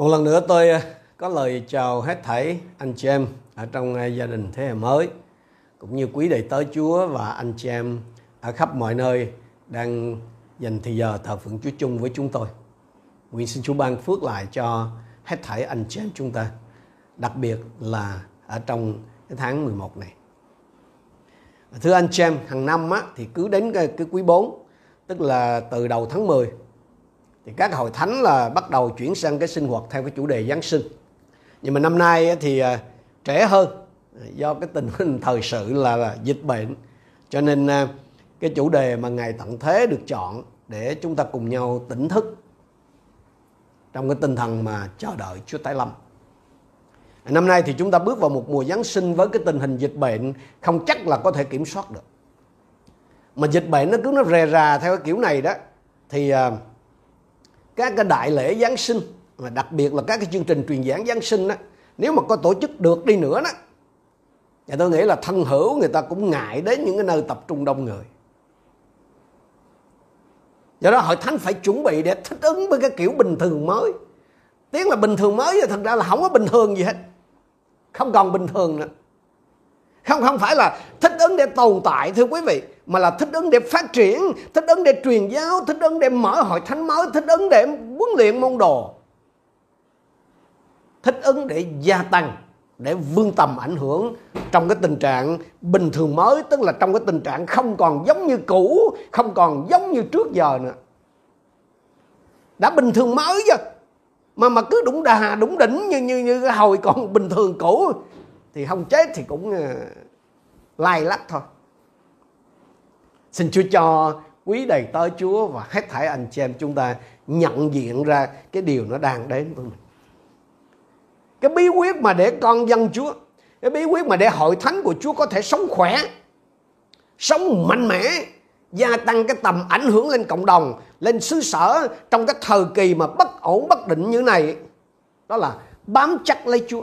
Một lần nữa tôi ờ, có lời chào hết thảy anh chị em ở trong ờ, gia đình thế hệ mới cũng như quý đầy tớ Chúa và anh chị em ở khắp mọi nơi đang dành thời giờ thờ phượng Chúa chung với chúng tôi. Nguyện xin Chúa ban phước lại cho hết thảy anh chị em chúng ta, đặc biệt là ở trong cái tháng 11 này. Thưa anh chị em, hàng năm á, thì cứ đến cái, cái quý 4, tức là từ đầu tháng 10 thì các hội thánh là bắt đầu chuyển sang cái sinh hoạt theo cái chủ đề Giáng sinh. Nhưng mà năm nay thì à, trẻ hơn à, do cái tình hình thời sự là, là dịch bệnh cho nên à, cái chủ đề mà ngày tận thế được chọn để chúng ta cùng nhau tỉnh thức trong cái tinh thần mà chờ đợi Chúa tái lâm. Năm nay thì chúng ta bước vào một mùa Giáng sinh với cái tình hình dịch bệnh không chắc là có thể kiểm soát được. Mà dịch bệnh nó cứ nó rè rà theo cái kiểu này đó thì uh, các cái đại lễ Giáng sinh và đặc biệt là các cái chương trình truyền giảng Giáng sinh đó, nếu mà có tổ chức được đi nữa đó thì tôi nghĩ là thân hữu người ta cũng ngại đến những cái nơi tập trung đông người. Do đó hội thánh phải chuẩn bị để thích ứng với cái kiểu bình thường mới. Tiếng là bình thường mới thì thật ra là không có bình thường gì hết. Không còn bình thường nữa. Không không phải là thích ứng để tồn tại thưa quý vị mà là thích ứng để phát triển, thích ứng để truyền giáo, thích ứng để mở hội thánh mới, thích ứng để huấn luyện môn đồ. Thích ứng để gia tăng, để vươn tầm ảnh hưởng trong cái tình trạng bình thường mới, tức là trong cái tình trạng không còn giống như cũ, không còn giống như trước giờ nữa. Đã bình thường mới chứ mà mà cứ đụng đà đụng đỉnh như như như cái hồi còn bình thường cũ thì không chết thì cũng lay lai lắc thôi. Xin chúa cho quý đầy tớ chúa và hết thảy anh chị em chúng ta nhận diện ra cái điều nó đang đến với mình. Cái bí quyết mà để con dân chúa, cái bí quyết mà để hội thánh của chúa có thể sống khỏe, sống mạnh mẽ, gia tăng cái tầm ảnh hưởng lên cộng đồng, lên xứ sở trong cái thời kỳ mà bất ổn, bất định như này, đó là bám chắc lấy Chúa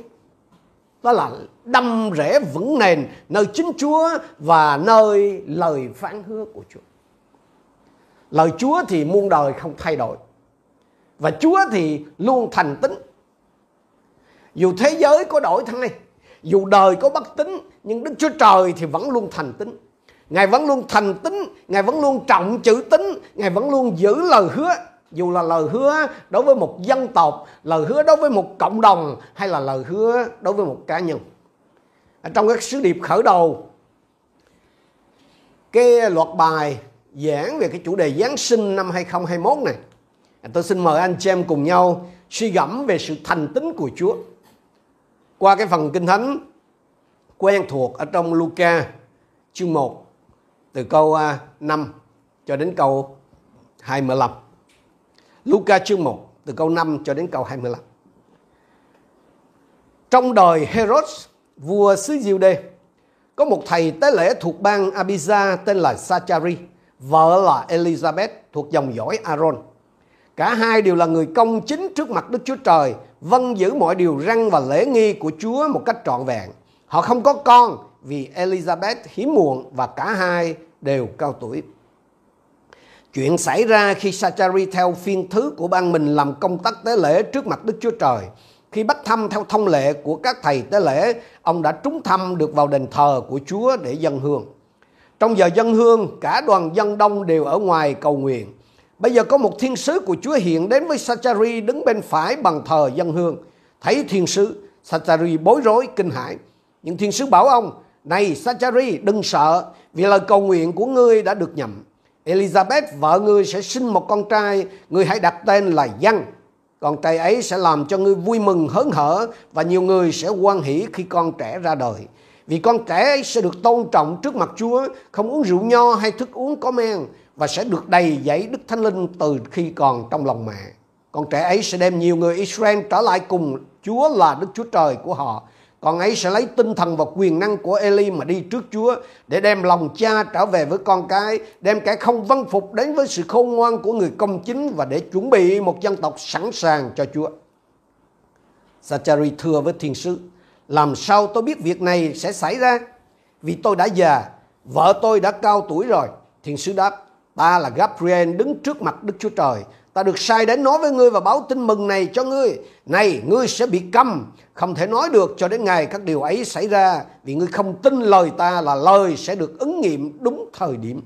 đó là đâm rễ vững nền nơi chính Chúa và nơi lời phán hứa của Chúa. Lời Chúa thì muôn đời không thay đổi và Chúa thì luôn thành tín. Dù thế giới có đổi thay dù đời có bất tín nhưng Đức Chúa Trời thì vẫn luôn thành tín. Ngài vẫn luôn thành tín, Ngài vẫn luôn trọng chữ tín, Ngài vẫn luôn giữ lời hứa. Dù là lời hứa đối với một dân tộc, lời hứa đối với một cộng đồng hay là lời hứa đối với một cá nhân. Ở trong các sứ điệp khởi đầu, cái loạt bài giảng về cái chủ đề Giáng sinh năm 2021 này. Tôi xin mời anh chị em cùng nhau suy gẫm về sự thành tín của Chúa. Qua cái phần kinh thánh quen thuộc ở trong Luca chương 1 từ câu à, 5 cho đến câu 25. Luca chương 1 từ câu 5 cho đến câu 25. Trong đời Herod, vua xứ diêu đê có một thầy tế lễ thuộc bang Abiza tên là Sachari, vợ là Elizabeth thuộc dòng dõi Aaron. Cả hai đều là người công chính trước mặt Đức Chúa Trời, vâng giữ mọi điều răn và lễ nghi của Chúa một cách trọn vẹn. Họ không có con vì Elizabeth hiếm muộn và cả hai đều cao tuổi. Chuyện xảy ra khi Sachari theo phiên thứ của ban mình làm công tác tế lễ trước mặt Đức Chúa Trời. Khi bắt thăm theo thông lệ của các thầy tế lễ, ông đã trúng thăm được vào đền thờ của Chúa để dân hương. Trong giờ dân hương, cả đoàn dân đông đều ở ngoài cầu nguyện. Bây giờ có một thiên sứ của Chúa hiện đến với Sachari đứng bên phải bằng thờ dân hương. Thấy thiên sứ, Sachari bối rối, kinh hãi. Nhưng thiên sứ bảo ông, này Sachari đừng sợ vì lời cầu nguyện của ngươi đã được nhậm. Elizabeth vợ ngươi sẽ sinh một con trai, ngươi hãy đặt tên là Giăng. Con trai ấy sẽ làm cho ngươi vui mừng hớn hở và nhiều người sẽ quan hỷ khi con trẻ ra đời. Vì con trẻ ấy sẽ được tôn trọng trước mặt Chúa, không uống rượu nho hay thức uống có men và sẽ được đầy dẫy Đức Thánh Linh từ khi còn trong lòng mẹ. Con trẻ ấy sẽ đem nhiều người Israel trở lại cùng Chúa là Đức Chúa Trời của họ con ấy sẽ lấy tinh thần và quyền năng của Eli mà đi trước Chúa để đem lòng cha trở về với con cái, đem kẻ không văn phục đến với sự khôn ngoan của người công chính và để chuẩn bị một dân tộc sẵn sàng cho Chúa. Zachary thưa với thiên sứ, làm sao tôi biết việc này sẽ xảy ra? Vì tôi đã già, vợ tôi đã cao tuổi rồi. Thiên sứ đáp, ta là Gabriel đứng trước mặt Đức Chúa Trời, ta được sai đến nói với ngươi và báo tin mừng này cho ngươi. Này, ngươi sẽ bị câm, không thể nói được cho đến ngày các điều ấy xảy ra, vì ngươi không tin lời ta là lời sẽ được ứng nghiệm đúng thời điểm.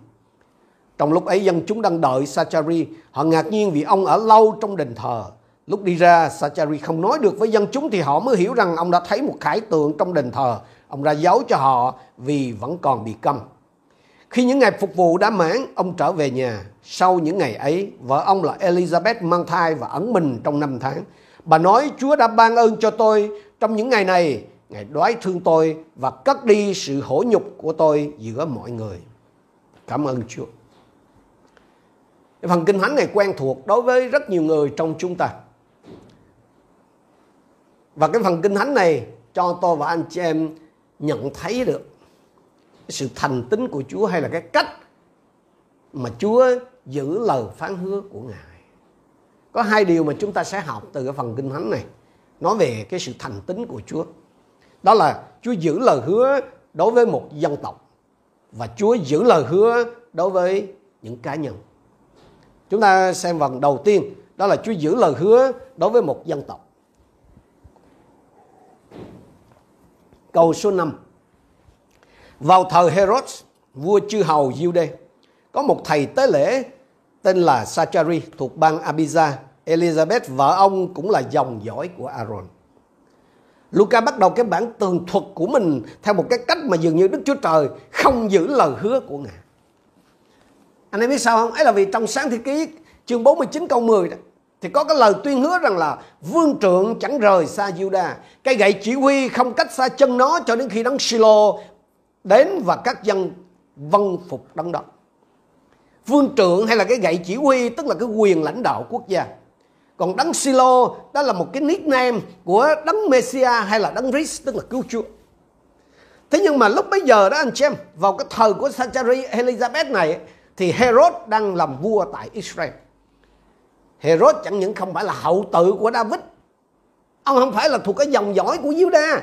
Trong lúc ấy dân chúng đang đợi Sachari, họ ngạc nhiên vì ông ở lâu trong đền thờ. Lúc đi ra, Sachari không nói được với dân chúng thì họ mới hiểu rằng ông đã thấy một khải tượng trong đền thờ. Ông ra dấu cho họ vì vẫn còn bị câm. Khi những ngày phục vụ đã mãn, ông trở về nhà. Sau những ngày ấy, vợ ông là Elizabeth mang thai và ẩn mình trong năm tháng. Bà nói, Chúa đã ban ơn cho tôi trong những ngày này. Ngài đoái thương tôi và cất đi sự hổ nhục của tôi giữa mọi người. Cảm ơn Chúa. Phần kinh thánh này quen thuộc đối với rất nhiều người trong chúng ta. Và cái phần kinh thánh này cho tôi và anh chị em nhận thấy được sự thành tín của Chúa hay là cái cách mà Chúa giữ lời phán hứa của Ngài. Có hai điều mà chúng ta sẽ học từ cái phần kinh thánh này, nói về cái sự thành tín của Chúa. Đó là Chúa giữ lời hứa đối với một dân tộc và Chúa giữ lời hứa đối với những cá nhân. Chúng ta xem phần đầu tiên, đó là Chúa giữ lời hứa đối với một dân tộc. Câu số 5 vào thời Herod, vua chư hầu Jude, có một thầy tế lễ tên là Sachari thuộc bang Abiza. Elizabeth vợ ông cũng là dòng dõi của Aaron. Luca bắt đầu cái bản tường thuật của mình theo một cái cách mà dường như Đức Chúa Trời không giữ lời hứa của Ngài. Anh em biết sao không? Ấy là vì trong sáng thế ký chương 49 câu 10 đó thì có cái lời tuyên hứa rằng là vương trượng chẳng rời xa Juda. Cái gậy chỉ huy không cách xa chân nó cho đến khi đấng Silo đến và các dân vân phục đấng đó. Vương trượng hay là cái gậy chỉ huy tức là cái quyền lãnh đạo quốc gia. Còn đấng Silo đó là một cái nickname của đấng Messia hay là đấng Christ tức là cứu Chúa. Thế nhưng mà lúc bây giờ đó anh chị em, vào cái thời của Sachari Elizabeth này thì Herod đang làm vua tại Israel. Herod chẳng những không phải là hậu tự của David. Ông không phải là thuộc cái dòng dõi của Giuđa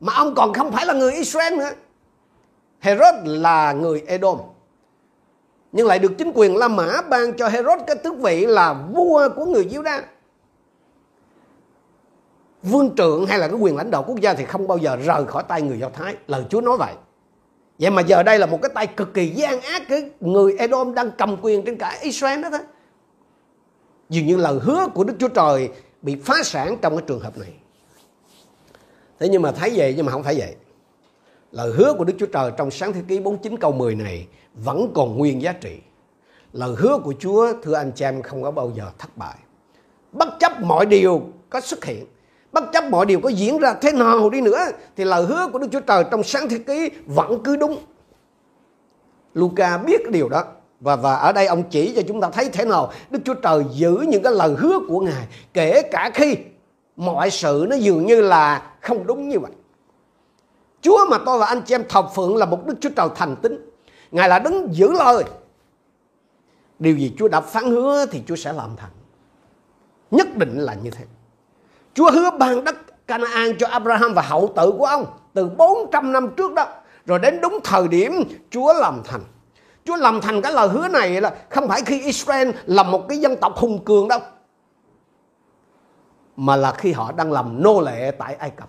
Mà ông còn không phải là người Israel nữa. Herod là người Edom. Nhưng lại được chính quyền La Mã ban cho Herod cái tước vị là vua của người Juda. Vương trượng hay là cái quyền lãnh đạo quốc gia thì không bao giờ rời khỏi tay người Do Thái. Lời Chúa nói vậy. Vậy mà giờ đây là một cái tay cực kỳ gian ác, cái người Edom đang cầm quyền trên cả Israel đó thôi. Dường như lời hứa của Đức Chúa Trời bị phá sản trong cái trường hợp này. Thế nhưng mà thấy vậy, nhưng mà không phải vậy. Lời hứa của Đức Chúa Trời trong sáng thế ký 49 câu 10 này vẫn còn nguyên giá trị. Lời hứa của Chúa thưa anh chị em không có bao giờ thất bại. Bất chấp mọi điều có xuất hiện, bất chấp mọi điều có diễn ra thế nào đi nữa thì lời hứa của Đức Chúa Trời trong sáng thế ký vẫn cứ đúng. Luca biết điều đó và và ở đây ông chỉ cho chúng ta thấy thế nào Đức Chúa Trời giữ những cái lời hứa của Ngài kể cả khi mọi sự nó dường như là không đúng như vậy. Chúa mà tôi và anh chị em thờ phượng là một Đức Chúa Trời thành tín. Ngài là đứng giữ lời. Điều gì Chúa đã phán hứa thì Chúa sẽ làm thành. Nhất định là như thế. Chúa hứa ban đất Canaan cho Abraham và hậu tự của ông từ 400 năm trước đó. Rồi đến đúng thời điểm Chúa làm thành. Chúa làm thành cái lời hứa này là không phải khi Israel là một cái dân tộc hùng cường đâu. Mà là khi họ đang làm nô lệ tại Ai Cập.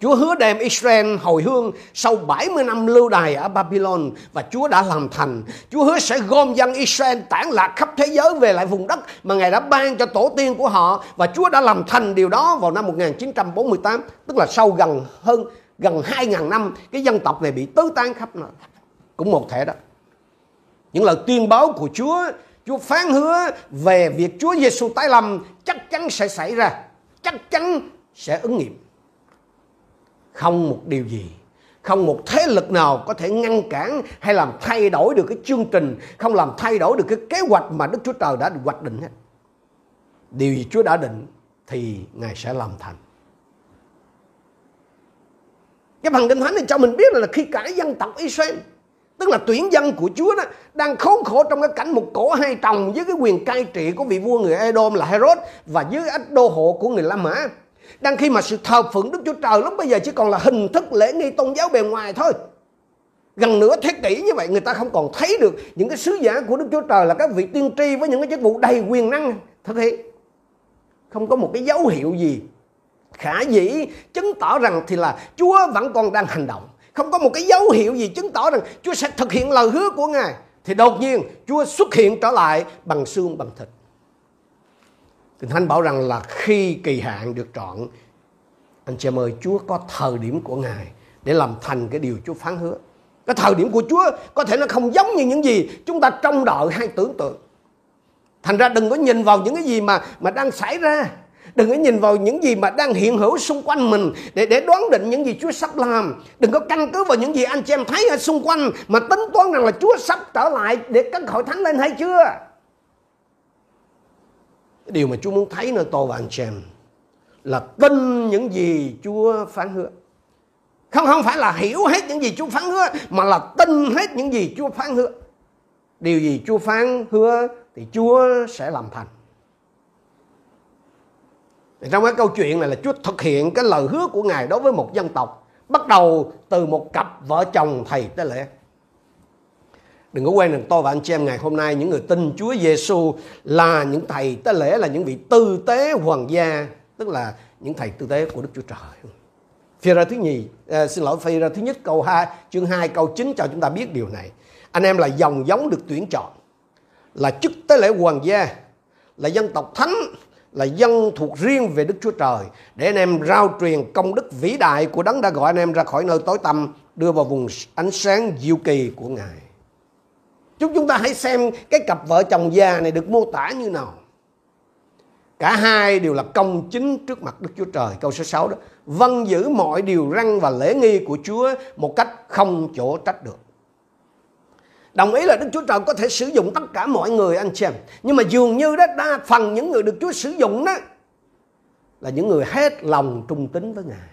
Chúa hứa đem Israel hồi hương sau 70 năm lưu đày ở Babylon và Chúa đã làm thành. Chúa hứa sẽ gom dân Israel tản lạc khắp thế giới về lại vùng đất mà Ngài đã ban cho tổ tiên của họ và Chúa đã làm thành điều đó vào năm 1948, tức là sau gần hơn gần 2.000 năm cái dân tộc này bị tứ tán khắp nơi. Cũng một thể đó. Những lời tuyên báo của Chúa, Chúa phán hứa về việc Chúa Giêsu tái lâm chắc chắn sẽ xảy ra, chắc chắn sẽ ứng nghiệm không một điều gì. Không một thế lực nào có thể ngăn cản hay làm thay đổi được cái chương trình, không làm thay đổi được cái kế hoạch mà Đức Chúa Trời đã hoạch định hết. Điều gì Chúa đã định thì Ngài sẽ làm thành. Cái phần kinh thánh này cho mình biết là khi cả dân tộc Israel, tức là tuyển dân của Chúa đó, đang khốn khổ trong cái cảnh một cổ hai chồng với cái quyền cai trị của vị vua người Edom là Herod và dưới ách đô hộ của người La Mã đang khi mà sự thờ phượng Đức Chúa Trời lúc bây giờ chỉ còn là hình thức lễ nghi tôn giáo bề ngoài thôi. gần nửa thế kỷ như vậy, người ta không còn thấy được những cái sứ giả của Đức Chúa Trời là các vị tiên tri với những cái chức vụ đầy quyền năng. Thực hiện không có một cái dấu hiệu gì khả dĩ chứng tỏ rằng thì là Chúa vẫn còn đang hành động. Không có một cái dấu hiệu gì chứng tỏ rằng Chúa sẽ thực hiện lời hứa của Ngài. Thì đột nhiên Chúa xuất hiện trở lại bằng xương bằng thịt. Kinh Thánh bảo rằng là khi kỳ hạn được trọn, anh chị em ơi, Chúa có thời điểm của Ngài để làm thành cái điều Chúa phán hứa. Cái thời điểm của Chúa có thể nó không giống như những gì chúng ta trông đợi hay tưởng tượng. Thành ra đừng có nhìn vào những cái gì mà mà đang xảy ra. Đừng có nhìn vào những gì mà đang hiện hữu xung quanh mình để để đoán định những gì Chúa sắp làm. Đừng có căn cứ vào những gì anh chị em thấy ở xung quanh mà tính toán rằng là Chúa sắp trở lại để cất hội thánh lên hay chưa điều mà Chúa muốn thấy nơi tôi và anh chị em là tin những gì Chúa phán hứa. Không không phải là hiểu hết những gì Chúa phán hứa, mà là tin hết những gì Chúa phán hứa. Điều gì Chúa phán hứa thì Chúa sẽ làm thành. Trong cái câu chuyện này là Chúa thực hiện cái lời hứa của Ngài đối với một dân tộc, bắt đầu từ một cặp vợ chồng thầy tế lễ đừng có quên rằng tôi và anh chị em ngày hôm nay những người tin Chúa Giêsu là những thầy tế lễ là những vị tư tế hoàng gia tức là những thầy tư tế của Đức Chúa Trời. Phi ra thứ nhì à, xin lỗi phi ra thứ nhất câu 2 chương 2 câu 9 cho chúng ta biết điều này. Anh em là dòng giống được tuyển chọn là chức tế lễ hoàng gia là dân tộc thánh là dân thuộc riêng về Đức Chúa Trời. Để anh em rao truyền công đức vĩ đại của đấng đã gọi anh em ra khỏi nơi tối tăm đưa vào vùng ánh sáng diệu kỳ của Ngài. Chúng chúng ta hãy xem cái cặp vợ chồng già này được mô tả như nào. Cả hai đều là công chính trước mặt Đức Chúa Trời. Câu số 6 đó. Vâng giữ mọi điều răn và lễ nghi của Chúa một cách không chỗ trách được. Đồng ý là Đức Chúa Trời có thể sử dụng tất cả mọi người anh chị em. Nhưng mà dường như đó đa phần những người được Chúa sử dụng đó là những người hết lòng trung tín với Ngài.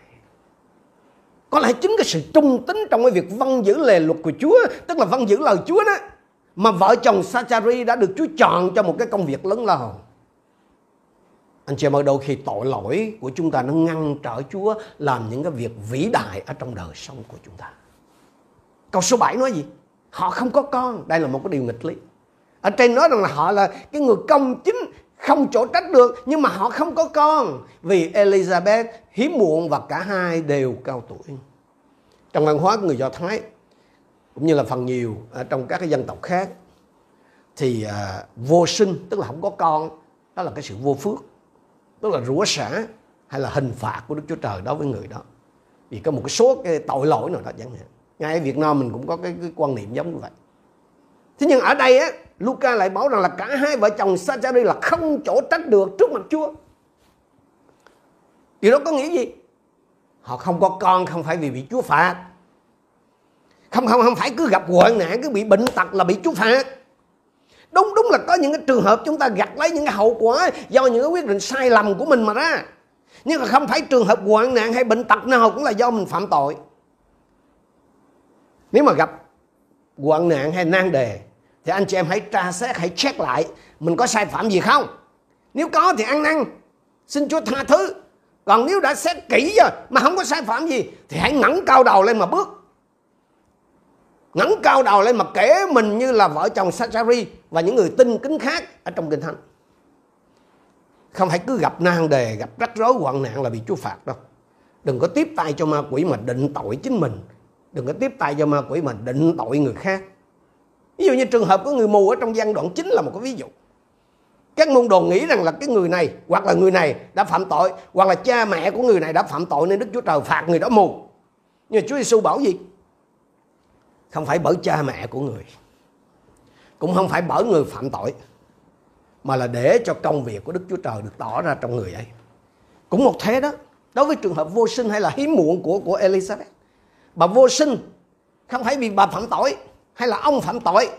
Có lẽ chính cái sự trung tín trong cái việc vâng giữ lề luật của Chúa, tức là vâng giữ lời Chúa đó, mà vợ chồng Sachari đã được Chúa chọn cho một cái công việc lớn lao. Anh chị em ơi, đôi khi tội lỗi của chúng ta nó ngăn trở Chúa làm những cái việc vĩ đại ở trong đời sống của chúng ta. Câu số 7 nói gì? Họ không có con. Đây là một cái điều nghịch lý. Ở trên nói rằng là họ là cái người công chính không chỗ trách được nhưng mà họ không có con vì Elizabeth hiếm muộn và cả hai đều cao tuổi. Trong văn hóa của người Do Thái cũng như là phần nhiều trong các cái dân tộc khác thì à, vô sinh tức là không có con đó là cái sự vô phước tức là rủa xả hay là hình phạt của Đức Chúa Trời đối với người đó. Vì có một cái số cái tội lỗi nào đó chẳng hạn. Ngay ở Việt Nam mình cũng có cái, cái quan niệm giống như vậy. Thế nhưng ở đây á Luca lại bảo rằng là cả hai vợ chồng Sachari là không chỗ trách được trước mặt Chúa. Điều đó có nghĩa gì? Họ không có con không phải vì bị Chúa phạt không không không phải cứ gặp hoạn nạn cứ bị bệnh tật là bị Chúa phạt. Đúng đúng là có những cái trường hợp chúng ta gặt lấy những cái hậu quả do những cái quyết định sai lầm của mình mà ra. Nhưng mà không phải trường hợp hoạn nạn hay bệnh tật nào cũng là do mình phạm tội. Nếu mà gặp hoạn nạn hay nan đề, thì anh chị em hãy tra xét, hãy check lại mình có sai phạm gì không. Nếu có thì ăn năn, xin chúa tha thứ. Còn nếu đã xét kỹ rồi mà không có sai phạm gì, thì hãy ngẩng cao đầu lên mà bước ngẩng cao đầu lên mà kể mình như là vợ chồng Sachari và những người tin kính khác ở trong kinh thánh. Không phải cứ gặp nan đề, gặp rắc rối, hoạn nạn là bị chúa phạt đâu. Đừng có tiếp tay cho ma quỷ mà định tội chính mình. Đừng có tiếp tay cho ma quỷ mà định tội người khác. Ví dụ như trường hợp của người mù ở trong gian đoạn chính là một cái ví dụ. Các môn đồ nghĩ rằng là cái người này hoặc là người này đã phạm tội, hoặc là cha mẹ của người này đã phạm tội nên Đức Chúa Trời phạt người đó mù. Nhưng mà Chúa Giêsu bảo gì? Không phải bởi cha mẹ của người, cũng không phải bởi người phạm tội, mà là để cho công việc của Đức Chúa Trời được tỏ ra trong người ấy. Cũng một thế đó. Đối với trường hợp vô sinh hay là hiếm muộn của của Elizabeth, bà vô sinh không phải vì bà phạm tội hay là ông phạm tội,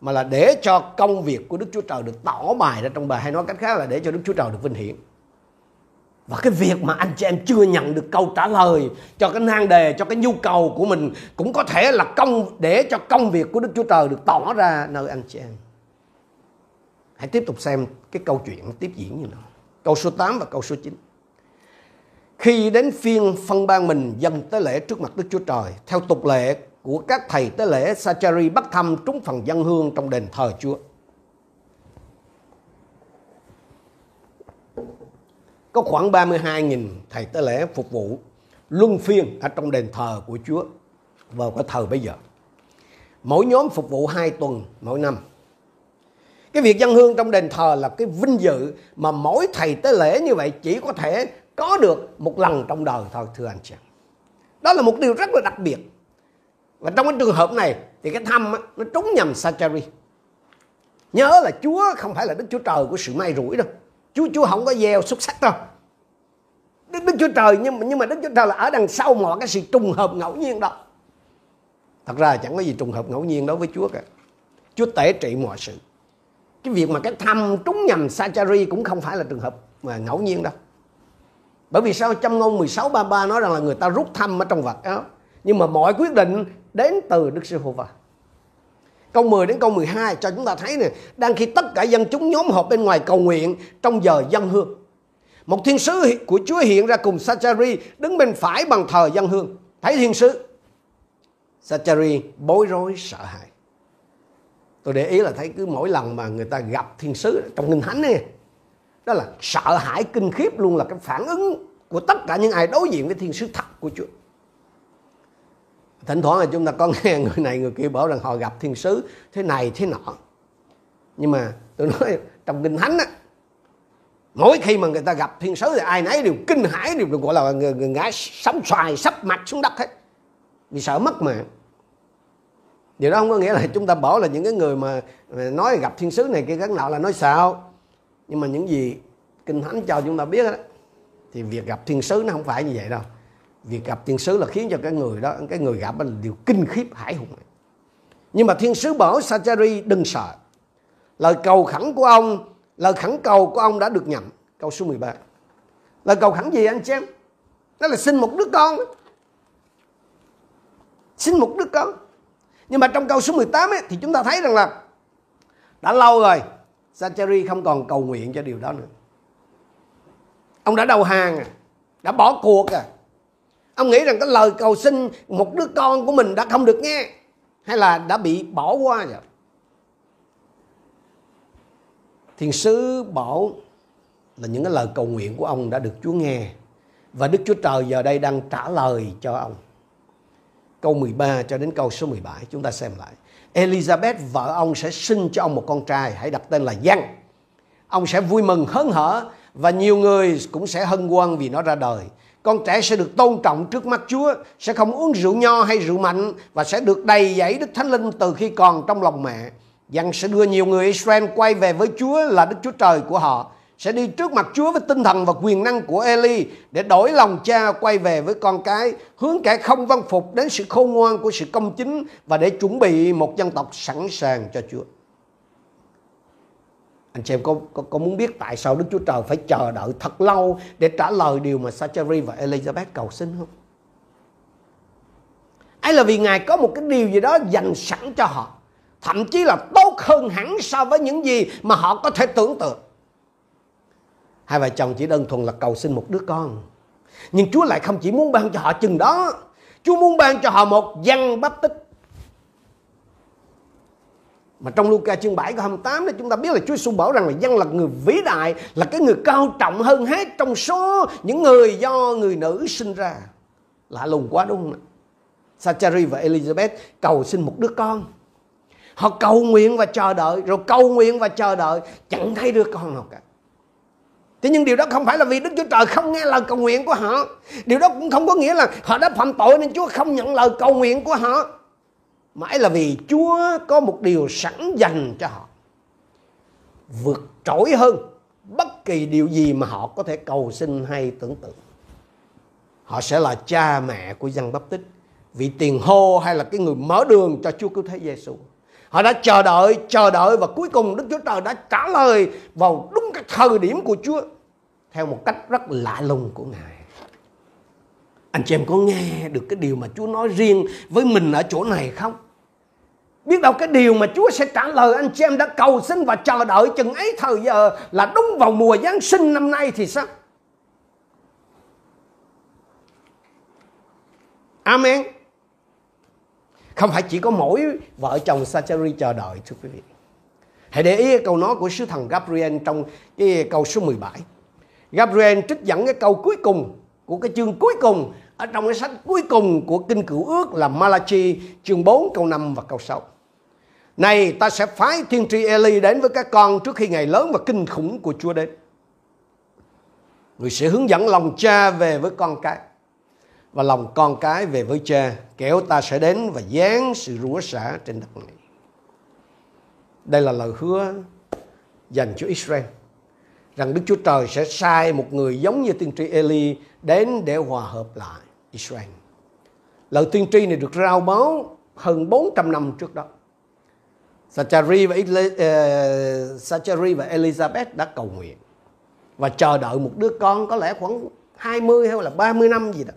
mà là để cho công việc của Đức Chúa Trời được tỏ bài ra trong bà hay nói cách khác là để cho Đức Chúa Trời được vinh hiển và cái việc mà anh chị em chưa nhận được câu trả lời cho cái nan đề, cho cái nhu cầu của mình cũng có thể là công để cho công việc của Đức Chúa Trời được tỏ ra nơi anh chị em. Hãy tiếp tục xem cái câu chuyện tiếp diễn như nào. Câu số 8 và câu số 9. Khi đến phiên phân ban mình dâng tế lễ trước mặt Đức Chúa Trời, theo tục lệ của các thầy tế lễ Sachari bắt thăm trúng phần dân hương trong đền thờ Chúa. Có khoảng 32.000 thầy tế lễ phục vụ luân phiên ở trong đền thờ của Chúa vào cái thờ bây giờ. Mỗi nhóm phục vụ 2 tuần mỗi năm. Cái việc dân hương trong đền thờ là cái vinh dự mà mỗi thầy tế lễ như vậy chỉ có thể có được một lần trong đời thôi thưa anh chị. Đó là một điều rất là đặc biệt. Và trong cái trường hợp này thì cái thăm á, nó trúng nhầm Sachari. Nhớ là Chúa không phải là Đức Chúa Trời của sự may rủi đâu. Chúa Chúa không có gieo xuất sắc đâu. Đức, Đức Chúa Trời nhưng mà, nhưng mà Đức Chúa Trời là ở đằng sau mọi cái sự trùng hợp ngẫu nhiên đó. Thật ra chẳng có gì trùng hợp ngẫu nhiên đối với Chúa cả. Chúa tể trị mọi sự. Cái việc mà cái thăm trúng nhầm Sachari cũng không phải là trường hợp mà ngẫu nhiên đâu. Bởi vì sao trong ngôn 16 33 nói rằng là người ta rút thăm ở trong vật áo. Nhưng mà mọi quyết định đến từ Đức Sư Hô-va. Câu 10 đến câu 12 cho chúng ta thấy nè, đang khi tất cả dân chúng nhóm họp bên ngoài cầu nguyện trong giờ dân hương. Một thiên sứ của Chúa hiện ra cùng Sachari đứng bên phải bằng thờ dân hương. Thấy thiên sứ. Sachari bối rối sợ hãi. Tôi để ý là thấy cứ mỗi lần mà người ta gặp thiên sứ trong kinh thánh này, đó là sợ hãi kinh khiếp luôn là cái phản ứng của tất cả những ai đối diện với thiên sứ thật của Chúa. Thỉnh thoảng là chúng ta có nghe người này người kia bảo rằng họ gặp thiên sứ thế này thế nọ. Nhưng mà tôi nói trong kinh thánh á, mỗi khi mà người ta gặp thiên sứ thì ai nấy đều kinh hãi đều được gọi là người, người ngã sóng xoài sắp mặt xuống đất hết. Vì sợ mất mạng điều đó không có nghĩa là chúng ta bỏ là những cái người mà nói gặp thiên sứ này kia các nọ là nói sao nhưng mà những gì kinh thánh cho chúng ta biết đó thì việc gặp thiên sứ nó không phải như vậy đâu việc gặp thiên sứ là khiến cho cái người đó cái người gặp là điều kinh khiếp hải hùng. Nhưng mà thiên sứ bảo Sachari đừng sợ. Lời cầu khẩn của ông lời khẩn cầu của ông đã được nhận câu số 13 lời cầu khẩn gì anh chị em? Đó là xin một đứa con. Xin một đứa con. Nhưng mà trong câu số 18 ấy, thì chúng ta thấy rằng là đã lâu rồi Sacheri không còn cầu nguyện cho điều đó nữa. Ông đã đầu hàng à, đã bỏ cuộc à ông nghĩ rằng cái lời cầu xin một đứa con của mình đã không được nghe, hay là đã bị bỏ qua rồi thiên sứ bảo là những cái lời cầu nguyện của ông đã được Chúa nghe, và Đức Chúa Trời giờ đây đang trả lời cho ông câu 13 cho đến câu số 17 chúng ta xem lại. Elizabeth, vợ ông, sẽ sinh cho ông một con trai, hãy đặt tên là Giăng. Ông sẽ vui mừng, hớn hở, và nhiều người cũng sẽ hân hoan vì nó ra đời. Con trẻ sẽ được tôn trọng trước mắt Chúa, sẽ không uống rượu nho hay rượu mạnh và sẽ được đầy dẫy Đức Thánh Linh từ khi còn trong lòng mẹ. Dân sẽ đưa nhiều người Israel quay về với Chúa là Đức Chúa Trời của họ sẽ đi trước mặt Chúa với tinh thần và quyền năng của Eli để đổi lòng cha quay về với con cái, hướng kẻ không văn phục đến sự khôn ngoan của sự công chính và để chuẩn bị một dân tộc sẵn sàng cho Chúa. Anh chị em có, có, có muốn biết tại sao Đức Chúa Trời phải chờ đợi thật lâu để trả lời điều mà Sacheri và Elizabeth cầu xin không? ấy là vì Ngài có một cái điều gì đó dành sẵn cho họ. Thậm chí là tốt hơn hẳn so với những gì mà họ có thể tưởng tượng. Hai vợ chồng chỉ đơn thuần là cầu xin một đứa con. Nhưng Chúa lại không chỉ muốn ban cho họ chừng đó. Chúa muốn ban cho họ một dân bắp tích. Mà trong Luca chương 7 câu 28 đó chúng ta biết là Chúa Giêsu bảo rằng là dân là người vĩ đại, là cái người cao trọng hơn hết trong số những người do người nữ sinh ra. Lạ lùng quá đúng không ạ? Sachari và Elizabeth cầu xin một đứa con. Họ cầu nguyện và chờ đợi, rồi cầu nguyện và chờ đợi, chẳng thấy đứa con nào cả. Thế nhưng điều đó không phải là vì Đức Chúa Trời không nghe lời cầu nguyện của họ. Điều đó cũng không có nghĩa là họ đã phạm tội nên Chúa không nhận lời cầu nguyện của họ. Mãi là vì Chúa có một điều sẵn dành cho họ. Vượt trội hơn bất kỳ điều gì mà họ có thể cầu xin hay tưởng tượng. Họ sẽ là cha mẹ của dân bắp tích. Vị tiền hô hay là cái người mở đường cho Chúa cứu thế Giêsu. Họ đã chờ đợi, chờ đợi và cuối cùng Đức Chúa Trời đã trả lời vào đúng cái thời điểm của Chúa theo một cách rất lạ lùng của Ngài. Anh chị em có nghe được cái điều mà Chúa nói riêng với mình ở chỗ này không? Biết đâu cái điều mà Chúa sẽ trả lời anh chị em đã cầu xin và chờ đợi chừng ấy thời giờ là đúng vào mùa Giáng sinh năm nay thì sao? Amen Không phải chỉ có mỗi vợ chồng Sacheri chờ đợi, thưa quý vị. Hãy để ý câu nói của sứ thần Gabriel trong cái câu số 17. Gabriel trích dẫn cái câu cuối cùng của cái chương cuối cùng ở trong cái sách cuối cùng của Kinh Cựu Ước là Malachi chương 4 câu 5 và câu 6. Này, ta sẽ phái thiên tri Eli đến với các con trước khi ngày lớn và kinh khủng của Chúa đến. Người sẽ hướng dẫn lòng cha về với con cái và lòng con cái về với cha. kẻo ta sẽ đến và dán sự rủa xả trên đất này. Đây là lời hứa dành cho Israel, rằng Đức Chúa Trời sẽ sai một người giống như tiên tri Eli đến để hòa hợp lại Israel. Lời tiên tri này được rao báo hơn 400 năm trước đó. Sachari và, uh, ờ, Sachari và Elizabeth đã cầu nguyện và chờ đợi một đứa con có lẽ khoảng 20 hay là 30 năm gì đó.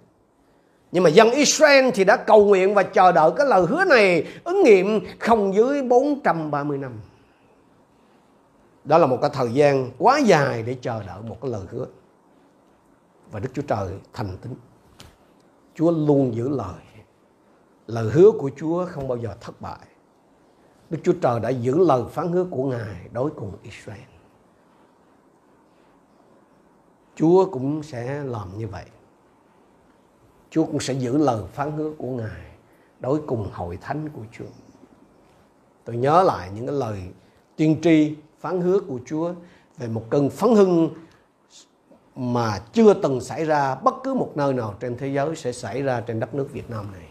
Nhưng mà dân Israel thì đã cầu nguyện và chờ đợi cái lời hứa này ứng nghiệm không dưới 430 năm. Đó là một cái thời gian quá dài để chờ đợi một cái lời hứa. Và Đức Chúa Trời thành tín. Chúa luôn giữ lời. Lời hứa của Chúa không bao giờ thất bại. Đức Chúa Trời đã giữ lời phán hứa của Ngài đối cùng Israel. Chúa cũng sẽ làm như vậy. Chúa cũng sẽ giữ lời phán hứa của Ngài đối cùng hội thánh của Chúa. Tôi nhớ lại những cái lời tiên tri phán hứa của Chúa về một cơn phấn hưng mà chưa từng xảy ra bất cứ một nơi nào trên thế giới sẽ xảy ra trên đất nước Việt Nam này.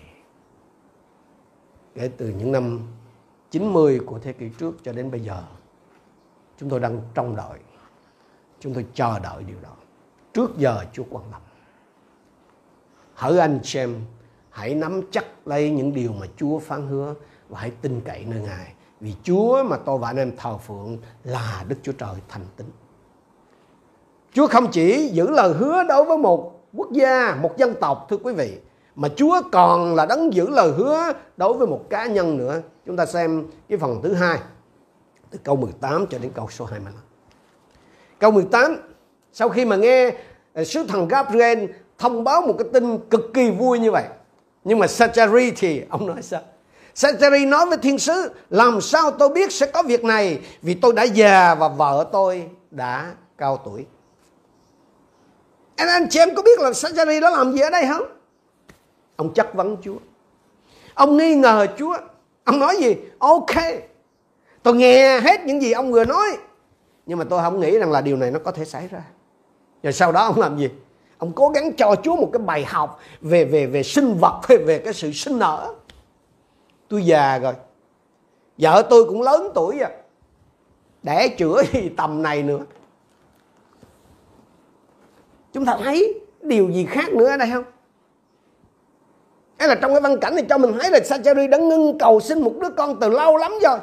Kể từ những năm 90 của thế kỷ trước cho đến bây giờ, chúng tôi đang trông đợi, chúng tôi chờ đợi điều đó. Trước giờ Chúa quan tâm. Hỡi anh xem hãy nắm chắc lấy những điều mà Chúa phán hứa và hãy tin cậy nơi Ngài. Vì Chúa mà tôi và anh em thờ phượng là Đức Chúa Trời thành tín. Chúa không chỉ giữ lời hứa đối với một quốc gia, một dân tộc thưa quý vị, mà Chúa còn là đấng giữ lời hứa đối với một cá nhân nữa. Chúng ta xem cái phần thứ hai, từ câu 18 cho đến câu số 25. Câu 18 sau khi mà nghe ờ, sứ thần Gabriel thông báo một cái tin cực kỳ vui như vậy. Nhưng mà Sachari thì, ông nói sao? Sachari nói với thiên sứ, làm sao tôi biết sẽ có việc này? Vì tôi đã già và vợ tôi đã cao tuổi. Anh anh chị em có biết là Sachari đó làm gì ở đây không? Ông chất vấn Chúa. Ông nghi ngờ Chúa. Ông nói gì? Ok. Tôi nghe hết những gì ông vừa nói. Nhưng mà tôi không nghĩ rằng là điều này nó có thể xảy ra. Rồi sau đó ông làm gì? Ông cố gắng cho Chúa một cái bài học về về về sinh vật, về về cái sự sinh nở tôi già rồi. Vợ tôi cũng lớn tuổi rồi. Đẻ chữa gì tầm này nữa. Chúng ta thấy điều gì khác nữa ở đây không? Hay là trong cái văn cảnh này cho mình thấy là Sacheri đã ngưng cầu sinh một đứa con từ lâu lắm rồi.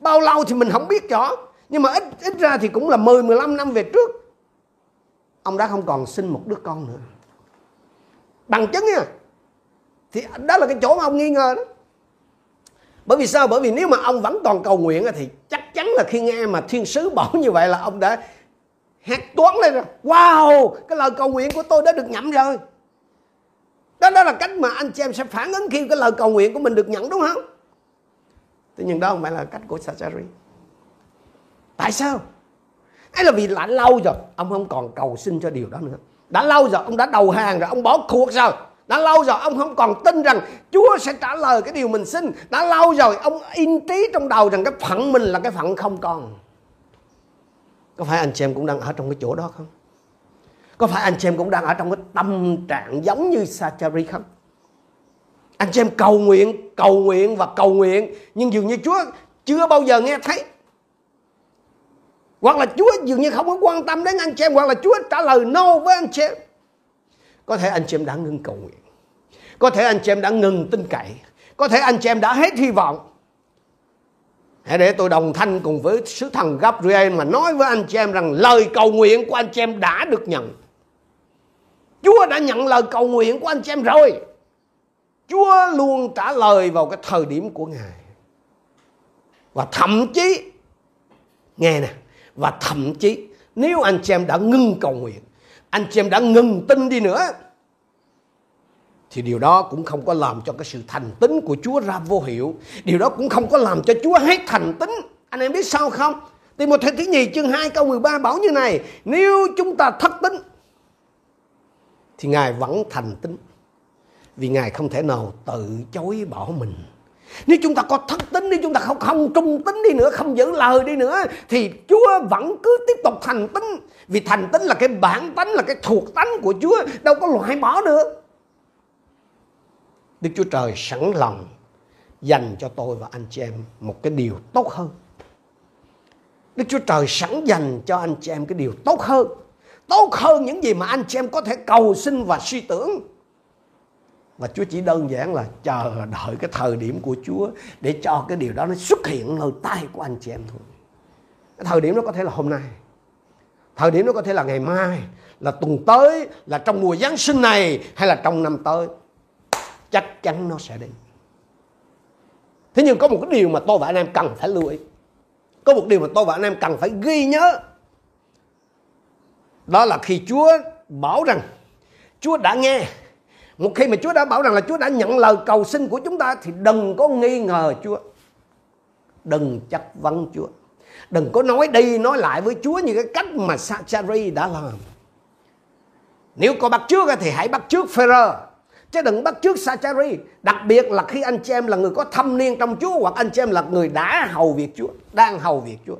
Bao lâu thì mình không biết rõ. Nhưng mà ít ít ra thì cũng là 10 15 năm về trước. Ông đã không còn sinh một đứa con nữa. Bằng chứng nha. Thì đó là cái chỗ mà ông nghi ngờ đó. Bởi vì sao? Bởi vì nếu mà ông vẫn còn cầu nguyện thì chắc chắn là khi nghe mà thiên sứ bảo như vậy là ông đã hét toán lên rồi. Wow! Cái lời cầu nguyện của tôi đã được nhậm rồi cái đó là cách mà anh chị em sẽ phản ứng khi cái lời cầu nguyện của mình được nhận, đúng không? Tuy nhiên đó không phải là cách của Sachari tại sao? Ấy là vì đã lâu rồi, ông không còn cầu xin cho điều đó nữa. Đã lâu rồi, ông đã đầu hàng rồi, ông bỏ cuộc rồi. Đã lâu rồi, ông không còn tin rằng Chúa sẽ trả lời cái điều mình xin. Đã lâu rồi, ông in trí trong đầu rằng cái phận mình là cái phận không còn. Có phải anh chị em cũng đang ở trong cái chỗ đó không? Có phải anh chị em cũng đang ở trong cái tâm trạng giống như Sachari không? Anh chị em cầu nguyện cầu nguyện và cầu nguyện, nhưng dường như Chúa chưa bao giờ nghe thấy. Hoặc là Chúa dường như không có quan tâm đến anh chị em, hoặc là Chúa trả lời no với anh chị em. Có thể anh chị em đã ngừng cầu nguyện. Có thể anh chị em đã ngừng tin cậy. Có thể anh chị em đã hết hy vọng. Hãy để tôi đồng thanh cùng với sứ thần Gabriel mà nói với anh chị em rằng lời cầu nguyện của anh chị em đã được nhận. Chúa đã nhận lời cầu nguyện của anh chị em rồi Chúa luôn trả lời vào cái thời điểm của Ngài và thậm chí, nghe nè, và thậm chí, nếu anh chị em đã ngưng cầu nguyện, anh chị em đã ngừng tin đi nữa, thì điều đó cũng không có làm cho cái sự thành tín của Chúa ra vô hiệu. Điều đó cũng không có làm cho Chúa hết thành tín. Anh em biết sao không? Thì một thế thứ nhì chương 2 câu 13 bảo như này. Nếu chúng ta thất tín thì Ngài vẫn thành tín. Vì Ngài không thể nào tự chối bỏ mình. Nếu chúng ta có thất tín nếu chúng ta không không trung tín đi nữa, không giữ lời đi nữa thì Chúa vẫn cứ tiếp tục thành tín. Vì thành tín là cái bản tánh là cái thuộc tánh của Chúa, đâu có loại bỏ được. Đức Chúa Trời sẵn lòng dành cho tôi và anh chị em một cái điều tốt hơn. Đức Chúa Trời sẵn dành cho anh chị em cái điều tốt hơn. Tốt hơn những gì mà anh chị em có thể cầu xin và suy tưởng. Và Chúa chỉ đơn giản là chờ đợi cái thời điểm của Chúa để cho cái điều đó nó xuất hiện nơi tay của anh chị em thôi. Cái thời điểm nó có thể là hôm nay. Thời điểm nó có thể là ngày mai, là tuần tới, là trong mùa Giáng sinh này hay là trong năm tới. Chắc chắn nó sẽ đến. Thế nhưng có một cái điều mà tôi và anh em cần phải lưu ý. Có một điều mà tôi và anh em cần phải ghi nhớ. Đó là khi Chúa bảo rằng Chúa đã nghe một khi mà Chúa đã bảo rằng là Chúa đã nhận lời cầu xin của chúng ta thì đừng có nghi ngờ Chúa. Đừng chất vấn Chúa. Đừng có nói đi nói lại với Chúa như cái cách mà Sachari đã làm. Nếu có bắt trước thì hãy bắt trước Phêrô chứ đừng bắt trước Sachari. Đặc biệt là khi anh chị em là người có thâm niên trong Chúa hoặc anh chị em là người đã hầu việc Chúa, đang hầu việc Chúa.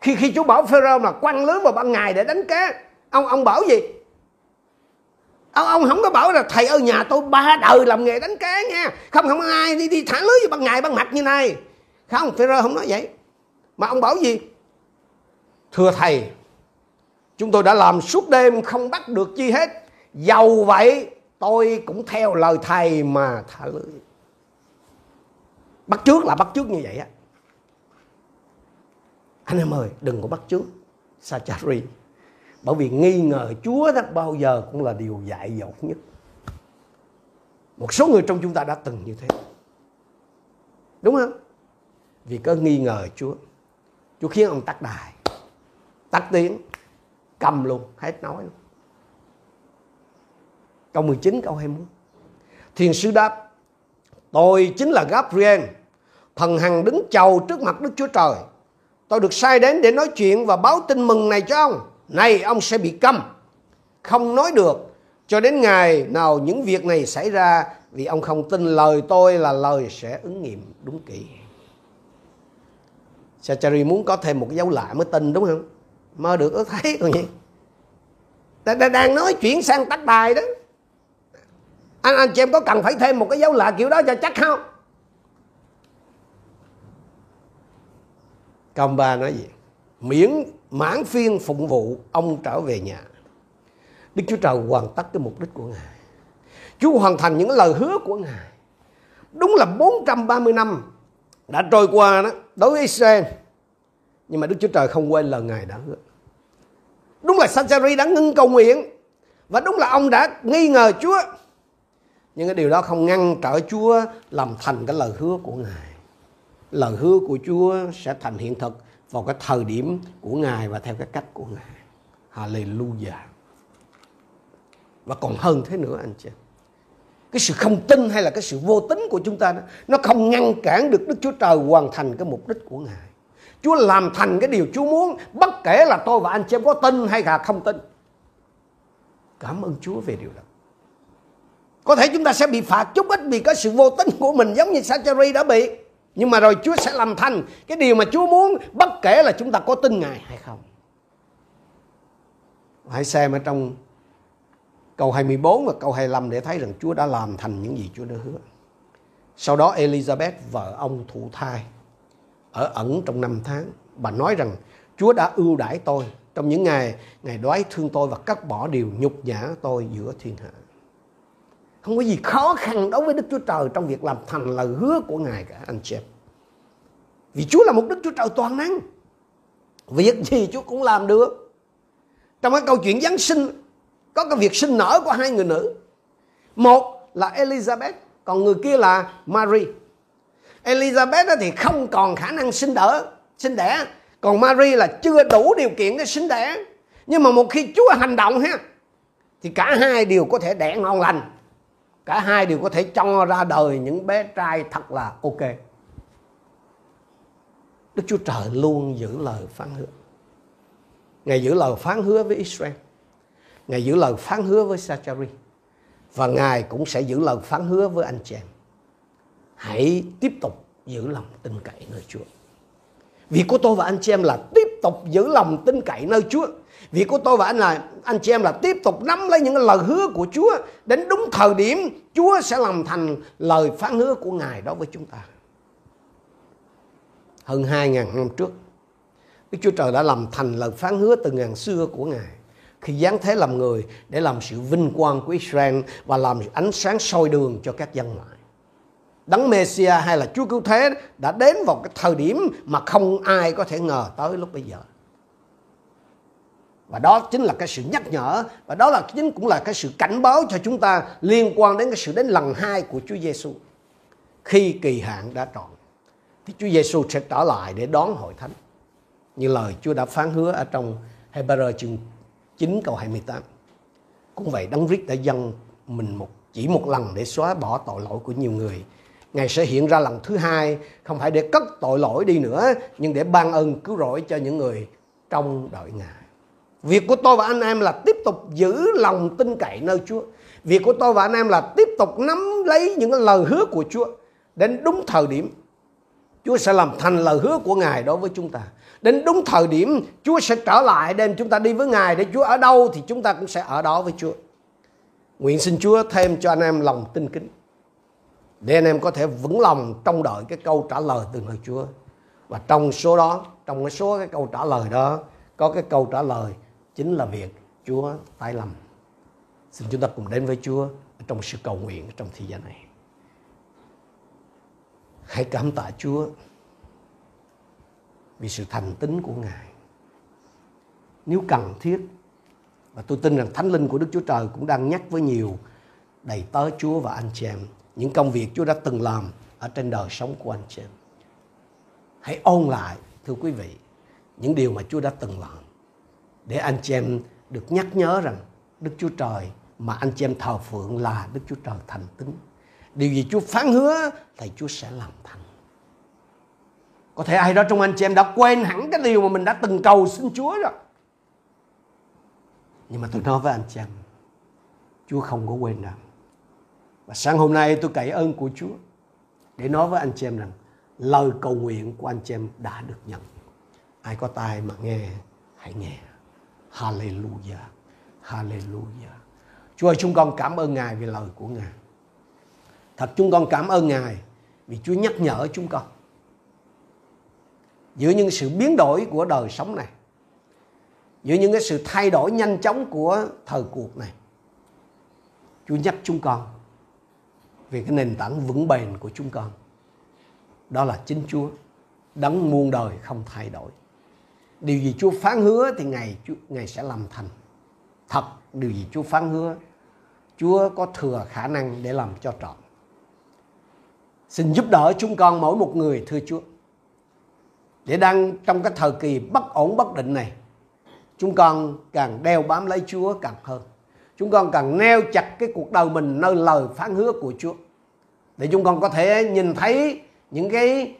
Khi khi chú bảo Phêrô mà quăng lưới vào ban ngày để đánh cá, ông ông bảo gì? ông, ông không có bảo là thầy ơi nhà tôi ba đời làm nghề đánh cá nha. Không không ai đi đi thả lưới ban ngày ban mặt như này. Không Phêrô không nói vậy. Mà ông bảo gì? Thưa thầy chúng tôi đã làm suốt đêm không bắt được chi hết. Dầu vậy tôi cũng theo lời thầy mà thả lưới. Bắt trước là bắt trước như vậy á anh em ơi, đừng có bắt chước. Sachari bởi vì nghi ngờ Chúa đó bao giờ cũng là điều dại dột nhất. Một số người trong chúng ta đã từng như thế. Đúng không? Vì có nghi ngờ Chúa. Chúa khiến ông tắt đài, tắt tiếng, cầm luôn, hết nói luôn. Câu 19 câu 21 Thiền sư đáp, Tôi chính là Gabriel, Thần hằng đứng chầu trước mặt Đức Chúa Trời. Tôi được sai đến để nói chuyện và báo tin mừng này cho ông. Này, ông sẽ bị câm. Không nói được. Cho đến ngày nào những việc này xảy ra, vì ông không tin lời tôi là lời sẽ ứng nghiệm đúng kỳ Sachari muốn có thêm một cái dấu lạ mới tin, đúng không? Mơ được ước thấy còn gì đang nói chuyển sang tắt bài đó. Anh anh chị em có cần phải thêm một cái dấu lạ kiểu đó cho chắc không? Công ba nói gì? Miễn, mãn phiên phụng vụ, ông trở về nhà. Đức Chúa Trời hoàn tất cái mục đích của Ngài. Chúa hoàn thành những lời hứa của Ngài. Đúng là 430 năm đã trôi qua đó, đối với Israel. Nhưng mà Đức Chúa Trời không quên lời Ngài đã hứa. Đúng là Sanchari đã ngưng cầu nguyện Và đúng là ông đã nghi ngờ Chúa. Nhưng cái điều đó không ngăn trở Chúa làm thành cái lời hứa của Ngài. Lời hứa của Chúa sẽ thành hiện thực vào cái thời điểm của Ngài và theo cái cách của Ngài. Hallelujah. Và còn hơn thế nữa anh chị. Cái sự không tin hay là cái sự vô tính của chúng ta đó, nó không ngăn cản được Đức Chúa Trời hoàn thành cái mục đích của Ngài. Chúa làm thành cái điều Chúa muốn bất kể là tôi và anh chị em có tin hay là không tin. Cảm ơn Chúa về điều đó. Có thể chúng ta sẽ bị phạt chút ít vì cái sự vô tính của mình giống như Sacheri đã bị. Nhưng mà rồi Chúa sẽ làm thành cái điều mà Chúa muốn, bất kể là chúng ta có tin Ngài hay không. Hãy xem ở trong câu 24 và câu 25 để thấy rằng Chúa đã làm thành những gì Chúa đã hứa. Sau đó Elizabeth, vợ ông thụ thai, ở ẩn trong năm tháng. Bà nói rằng, Chúa đã ưu đãi tôi trong những ngày ngày đoái thương tôi và cắt bỏ điều nhục nhã tôi giữa thiên hạ. Không có gì khó khăn đối với Đức Chúa Trời trong việc làm thành lời hứa của Ngài cả anh chị em. Vì Chúa là một Đức Chúa Trời toàn năng. Việc gì Chúa cũng làm được. Trong cái câu chuyện Giáng sinh có cái việc sinh nở của hai người nữ. Một là Elizabeth, còn người kia là Mary. Elizabeth thì không còn khả năng sinh đỡ, sinh đẻ. Còn Mary là chưa đủ điều kiện để sinh đẻ. Nhưng mà một khi Chúa hành động ha thì cả hai đều có thể đẻ ngon lành cả hai đều có thể cho ra đời những bé trai thật là ok. Đức Chúa Trời luôn giữ lời phán hứa. Ngài giữ lời phán hứa với Israel. Ngài giữ lời phán hứa với Sachari. Và Ngài cũng sẽ giữ lời phán hứa với anh chị em. Hãy tiếp tục giữ lòng tin cậy nơi Chúa. Việc của tôi và anh chị em là tiếp tục giữ lòng tin cậy nơi Chúa. Việc của tôi và anh là, anh chị em là tiếp tục nắm lấy những lời hứa của Chúa Đến đúng thời điểm, Chúa sẽ làm thành lời phán hứa của Ngài đối với chúng ta Hơn 2.000 năm trước, Đức Chúa Trời đã làm thành lời phán hứa từ ngàn xưa của Ngài khi giáng thế làm người để làm sự vinh quang của Israel và làm ánh sáng soi đường cho các dân ngoại. Đấng Messia hay là Chúa Cứu Thế đã đến vào cái thời điểm mà không ai có thể ngờ tới lúc bây giờ. Và đó chính là cái sự nhắc nhở, và đó là chính cũng là cái sự cảnh báo cho chúng ta liên quan đến cái sự đến lần hai của Chúa Giêsu. Khi kỳ hạn đã trọn, thì Chúa Giêsu sẽ trở lại để đón hội thánh. Như lời Chúa đã phán hứa ở trong Hebrew chương 9 câu 28. Cũng vậy, Đấng Christ đã dâng mình một, chỉ một lần để xóa bỏ tội lỗi của nhiều người. Ngài sẽ hiện ra lần thứ hai, không phải để cất tội lỗi đi nữa, nhưng để ban ơn, cứu rỗi cho những người trong đợi Ngài. Việc của tôi và anh em là tiếp tục giữ lòng tin cậy nơi Chúa. Việc của tôi và anh em là tiếp tục nắm lấy những lời hứa của Chúa. Đến đúng thời điểm, Chúa sẽ làm thành lời hứa của Ngài đối với chúng ta. Đến đúng thời điểm Chúa sẽ trở lại đem chúng ta đi với Ngài để Chúa ở đâu thì chúng ta cũng sẽ ở đó với Chúa. Nguyện xin Chúa thêm cho anh em lòng tin kính để anh em có thể vững lòng trong đợi cái câu trả lời từ nơi Chúa. Và trong số đó, trong cái số cái câu trả lời đó có cái câu trả lời chính là việc Chúa tái lâm. Xin chúng ta cùng đến với Chúa trong sự cầu nguyện trong thời gian này. Hãy cảm tạ Chúa vì sự thành tín của Ngài. Nếu cần thiết, và tôi tin rằng Thánh Linh của Đức Chúa Trời cũng đang nhắc với nhiều đầy tớ Chúa và anh chị em những công việc Chúa đã từng làm ở trên đời sống của anh chị em. Hãy ôn lại, thưa quý vị, những điều mà Chúa đã từng làm để anh chị em được nhắc nhớ rằng Đức Chúa Trời mà anh chị em thờ phượng là Đức Chúa Trời thành tín. Điều gì Chúa phán hứa thì Chúa sẽ làm thành. Có thể ai đó trong anh chị em đã quên hẳn cái điều mà mình đã từng cầu xin Chúa rồi. Nhưng mà tôi nói với anh chị em, Chúa không có quên đâu. Và sáng hôm nay tôi cậy ơn của Chúa để nói với anh chị em rằng lời cầu nguyện của anh chị em đã được nhận. Ai có tai mà nghe, hãy nghe. Hallelujah. Hallelujah. Chúa ơi, chúng con cảm ơn Ngài vì lời của Ngài. Thật chúng con cảm ơn Ngài vì Chúa nhắc nhở chúng con giữa những sự biến đổi của đời sống này giữa những cái sự thay đổi nhanh chóng của thời cuộc này Chúa nhắc chúng con về cái nền tảng vững bền của chúng con đó là chính Chúa đấng muôn đời không thay đổi điều gì Chúa phán hứa thì ngày Chúa, ngày sẽ làm thành. Thật điều gì Chúa phán hứa Chúa có thừa khả năng để làm cho trọn. Xin giúp đỡ chúng con mỗi một người thưa Chúa. Để đang trong cái thời kỳ bất ổn bất định này chúng con càng đeo bám lấy Chúa càng hơn. Chúng con càng neo chặt cái cuộc đời mình nơi lời phán hứa của Chúa. Để chúng con có thể nhìn thấy những cái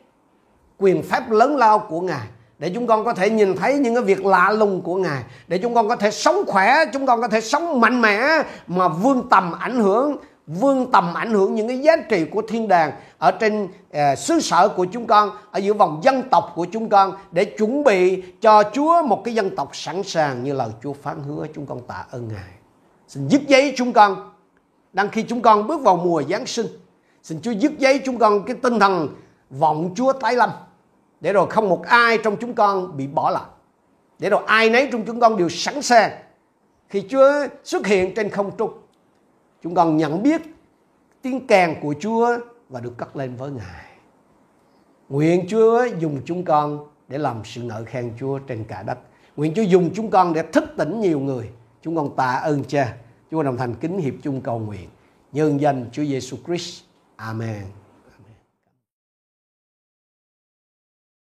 quyền phép lớn lao của Ngài để chúng con có thể nhìn thấy những cái việc lạ lùng của Ngài. Để chúng con có thể sống khỏe chúng con có thể sống mạnh mẽ mà vươn tầm ảnh hưởng vươn tầm ảnh hưởng những cái giá trị của thiên đàng ở trên uh, xứ sở của chúng con ở giữa vòng dân tộc của chúng con để chuẩn bị cho Chúa một cái dân tộc sẵn sàng như lời Chúa phán hứa chúng con tạ ơn Ngài. Xin dứt giấy chúng con. Đang khi chúng con bước vào mùa Giáng sinh xin Chúa dứt giấy chúng con cái tinh thần vọng Chúa tái lâm để rồi không một ai trong chúng con bị bỏ lại để rồi ai nấy trong chúng con đều sẵn sàng khi Chúa xuất hiện trên không trung chúng con nhận biết tiếng kèn của Chúa và được cất lên với Ngài. Nguyện Chúa dùng chúng con để làm sự ngợi khen Chúa trên cả đất. Nguyện Chúa dùng chúng con để thức tỉnh nhiều người. Chúng con tạ ơn Cha. Chúa đồng thành kính hiệp chung cầu nguyện. Nhân danh Chúa Giêsu Christ. Amen.